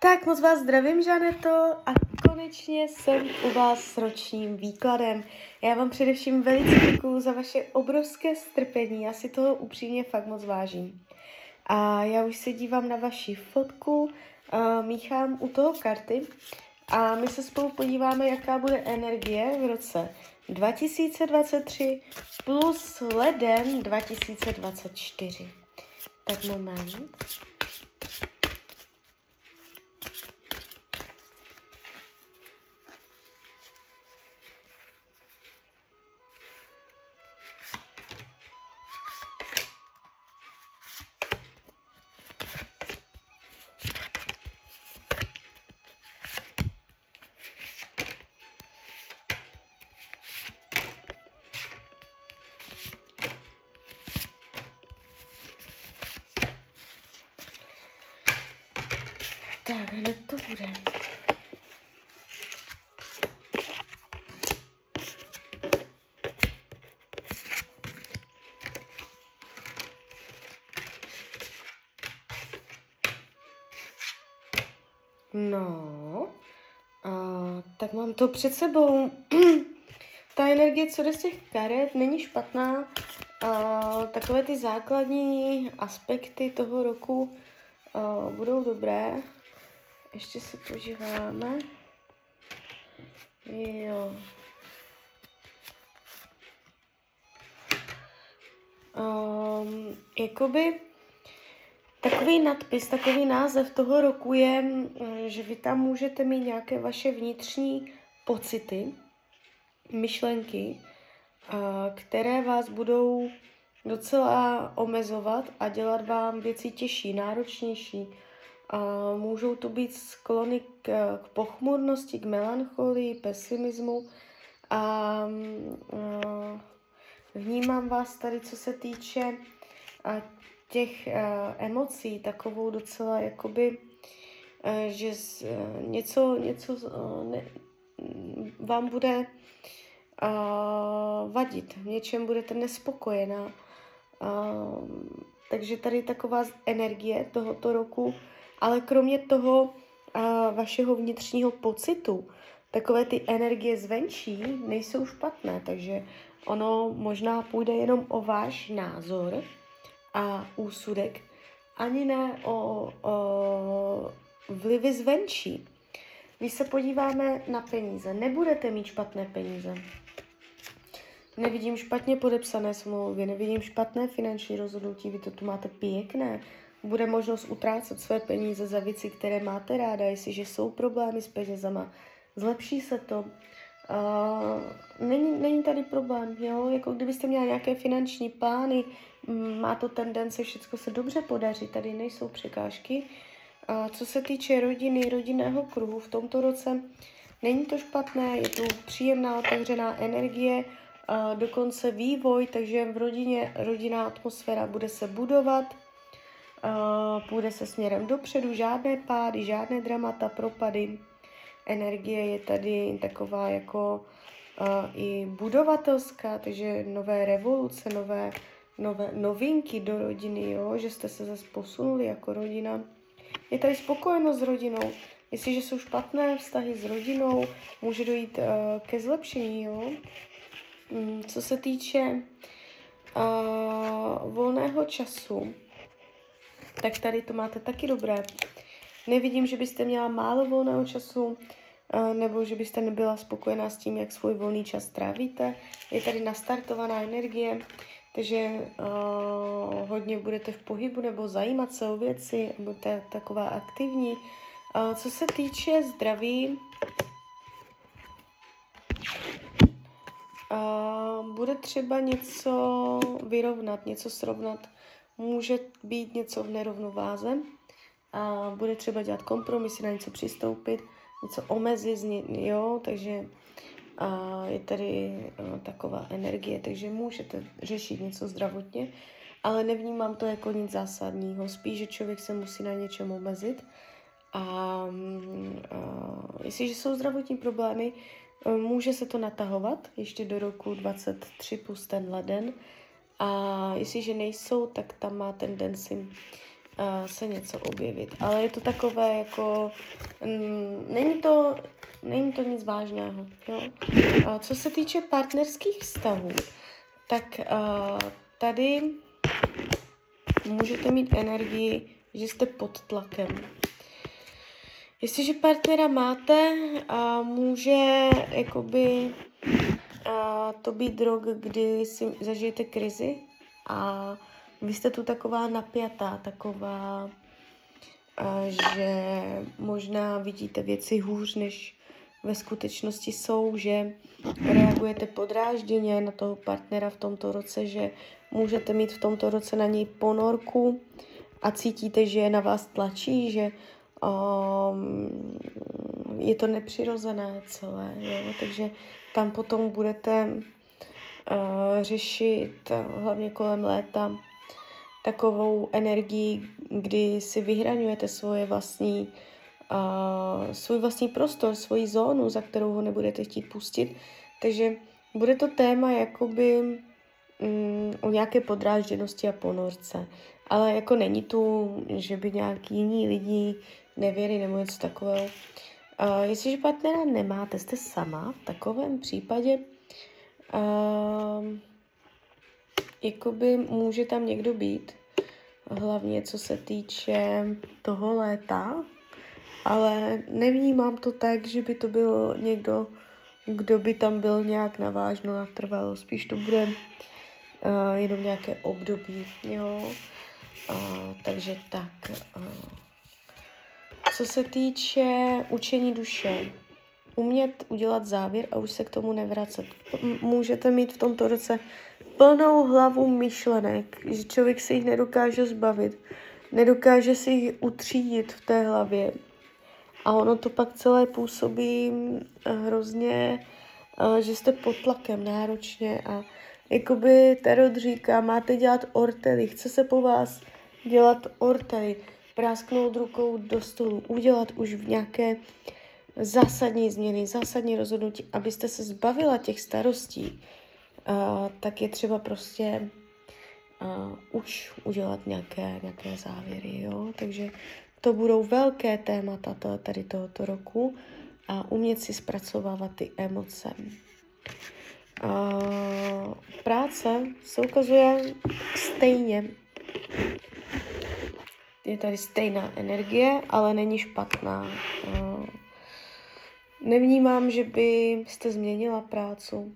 Tak moc vás zdravím, Žaneto, a konečně jsem u vás s ročním výkladem. Já vám především velice děkuju za vaše obrovské strpení, já si toho upřímně fakt moc vážím. A já už se dívám na vaši fotku, míchám u toho karty a my se spolu podíváme, jaká bude energie v roce 2023 plus leden 2024. Tak moment. Hned to bude. No, a, tak mám to před sebou. Ta energie, co jde z těch karet, není špatná. A, takové ty základní aspekty toho roku a, budou dobré. Ještě se podíváme. Jo. Um, jakoby takový nadpis, takový název toho roku je, mm, že vy tam můžete mít nějaké vaše vnitřní pocity, myšlenky, které vás budou docela omezovat a dělat vám věci těžší, náročnější a můžou to být sklony k, k pochmurnosti, k melancholii, pesimismu. A, a vnímám vás tady, co se týče a, těch a, emocí, takovou docela jakoby, a, že z, a, něco, něco a, ne, vám bude a, vadit, v něčem budete nespokojená. A, takže tady taková energie tohoto roku ale kromě toho a vašeho vnitřního pocitu, takové ty energie zvenčí nejsou špatné, takže ono možná půjde jenom o váš názor a úsudek, ani ne o, o vlivy zvenčí. Když se podíváme na peníze, nebudete mít špatné peníze. Nevidím špatně podepsané smlouvy, nevidím špatné finanční rozhodnutí, vy to tu máte pěkné bude možnost utrácet své peníze za věci, které máte ráda, jestliže jsou problémy s penězama, zlepší se to. Uh, není, není tady problém, jo? Jako kdybyste měla nějaké finanční plány, má to tendence všechno se dobře podaří, tady nejsou překážky. Uh, co se týče rodiny, rodinného kruhu v tomto roce, není to špatné, je tu příjemná otevřená energie, uh, dokonce vývoj, takže v rodině rodinná atmosféra bude se budovat, půjde se směrem dopředu, žádné pády, žádné dramata, propady. Energie je tady taková jako i budovatelská, takže nové revoluce, nové, nové novinky do rodiny, jo? že jste se zase posunuli jako rodina. Je tady spokojenost s rodinou. Jestliže jsou špatné vztahy s rodinou, může dojít uh, ke zlepšení. Jo? Um, co se týče uh, volného času, tak tady to máte taky dobré. Nevidím, že byste měla málo volného času, eh, nebo že byste nebyla spokojená s tím, jak svůj volný čas trávíte. Je tady nastartovaná energie, takže uh, hodně budete v pohybu nebo zajímat se o věci, budete taková aktivní. Uh, co se týče zdraví, uh, bude třeba něco vyrovnat, něco srovnat může být něco v nerovnováze a bude třeba dělat kompromisy, na něco přistoupit, něco omezit, jo, takže a je tady a, taková energie, takže můžete řešit něco zdravotně, ale nevnímám to jako nic zásadního, spíš, že člověk se musí na něčem omezit a, a jestliže jsou zdravotní problémy, může se to natahovat ještě do roku 23 plus ten leden, a jestliže nejsou, tak tam má tendenci uh, se něco objevit. Ale je to takové jako, mm, není to, není to nic vážného. Jo? Uh, co se týče partnerských vztahů, tak uh, tady můžete mít energii, že jste pod tlakem. Jestliže partnera máte, a může jakoby a to být rok, kdy si zažijete krizi a vy jste tu taková napjatá, taková, že možná vidíte věci hůř, než ve skutečnosti jsou, že reagujete podrážděně na toho partnera v tomto roce, že můžete mít v tomto roce na něj ponorku a cítíte, že na vás tlačí, že um, je to nepřirozené celé, jo? takže tam potom budete uh, řešit, uh, hlavně kolem léta, takovou energii, kdy si vyhraňujete svoje vlastní, uh, svůj vlastní prostor, svoji zónu, za kterou ho nebudete chtít pustit. Takže bude to téma jakoby um, o nějaké podrážděnosti a ponorce. Ale jako není tu, že by nějaký jiní lidi nevěry nebo něco takového. Uh, jestliže partnera nemáte, jste sama, v takovém případě uh, jakoby může tam někdo být, hlavně co se týče toho léta, ale nevnímám to tak, že by to byl někdo, kdo by tam byl nějak navážno natrvalo. Spíš to bude uh, jenom nějaké období, jo. Uh, takže tak. Uh. Co se týče učení duše, umět udělat závěr a už se k tomu nevracet. Můžete mít v tomto roce plnou hlavu myšlenek, že člověk si jich nedokáže zbavit, nedokáže si jich utřídit v té hlavě. A ono to pak celé působí eh, hrozně, eh, že jste pod tlakem náročně a jakoby Tarot říká, máte dělat ortely, chce se po vás dělat ortely prásknout rukou do stolu, udělat už v nějaké zásadní změny, zásadní rozhodnutí, abyste se zbavila těch starostí, uh, tak je třeba prostě uh, už udělat nějaké, nějaké závěry, jo? Takže to budou velké témata tady tohoto roku a umět si zpracovávat ty emoce. Uh, práce se ukazuje stejně je tady stejná energie, ale není špatná. Nevnímám, že byste změnila prácu.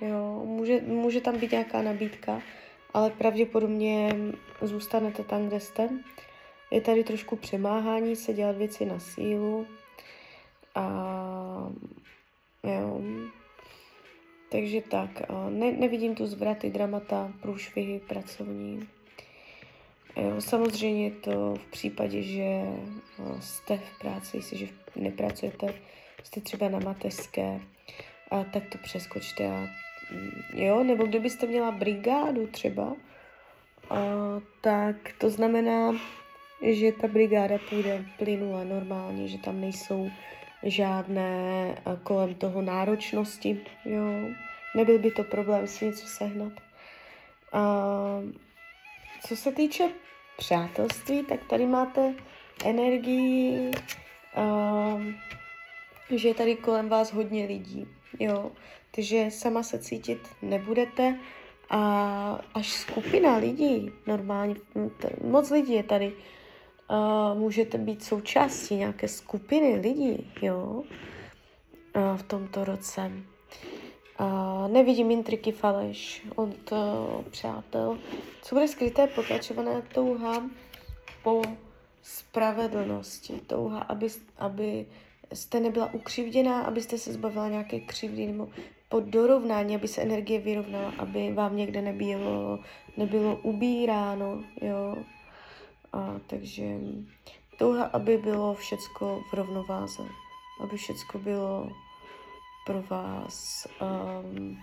Jo, může, může tam být nějaká nabídka, ale pravděpodobně zůstanete tam, kde jste. Je tady trošku přemáhání se dělat věci na sílu. A jo. Takže tak, ne, nevidím tu zvraty, dramata, průšvihy pracovní. Jo, samozřejmě to v případě, že no, jste v práci, jestliže nepracujete, jste třeba na mateřské, a tak to přeskočte. A, mm, jo, nebo kdybyste měla brigádu třeba, a, tak to znamená, že ta brigáda půjde plynule normálně, že tam nejsou žádné kolem toho náročnosti, jo. Nebyl by to problém si něco sehnat. A, co se týče přátelství, tak tady máte energii, um, že je tady kolem vás hodně lidí, jo. Takže sama se cítit nebudete a až skupina lidí, normálně, moc lidí je tady, uh, můžete být součástí nějaké skupiny lidí, jo, uh, v tomto roce. Nevidím intriky faleš od uh, přátel. Co bude skryté pokračované touha po spravedlnosti, touha, aby, aby jste nebyla ukřivděná, abyste se zbavila nějaké křivdy nebo po dorovnání, aby se energie vyrovnala, aby vám někde nebylo, nebylo ubíráno, jo. A, takže touha, aby bylo všecko v rovnováze, aby všecko bylo pro vás um,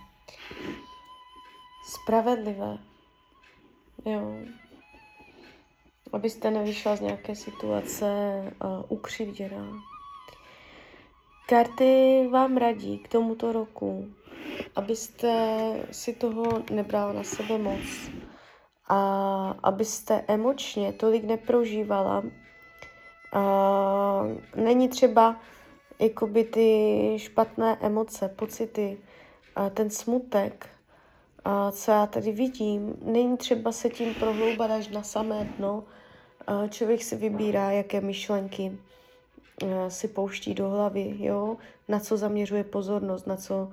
spravedlivé. Jo. Abyste nevyšla z nějaké situace uh, ukřivděná. Karty vám radí k tomuto roku, abyste si toho nebrala na sebe moc a abyste emočně tolik neprožívala. A není třeba jakoby ty špatné emoce, pocity, ten smutek, co já tady vidím, není třeba se tím prohloubat až na samé dno. Člověk si vybírá, jaké myšlenky si pouští do hlavy, jo? na co zaměřuje pozornost, na co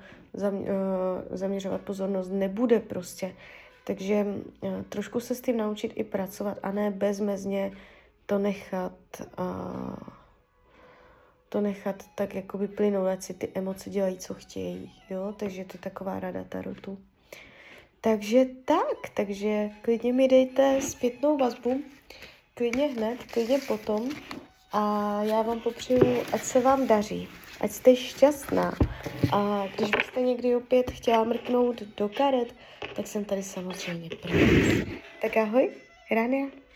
zaměřovat pozornost nebude prostě. Takže trošku se s tím naučit i pracovat a ne bezmezně to nechat to nechat tak jakoby plynout, ať si ty emoce dělají, co chtějí, jo, takže to je taková rada tarotu. Takže tak, takže klidně mi dejte zpětnou vazbu, klidně hned, klidně potom a já vám popřeju, ať se vám daří, ať jste šťastná a když byste někdy opět chtěla mrknout do karet, tak jsem tady samozřejmě pro vás. Tak ahoj, Rania.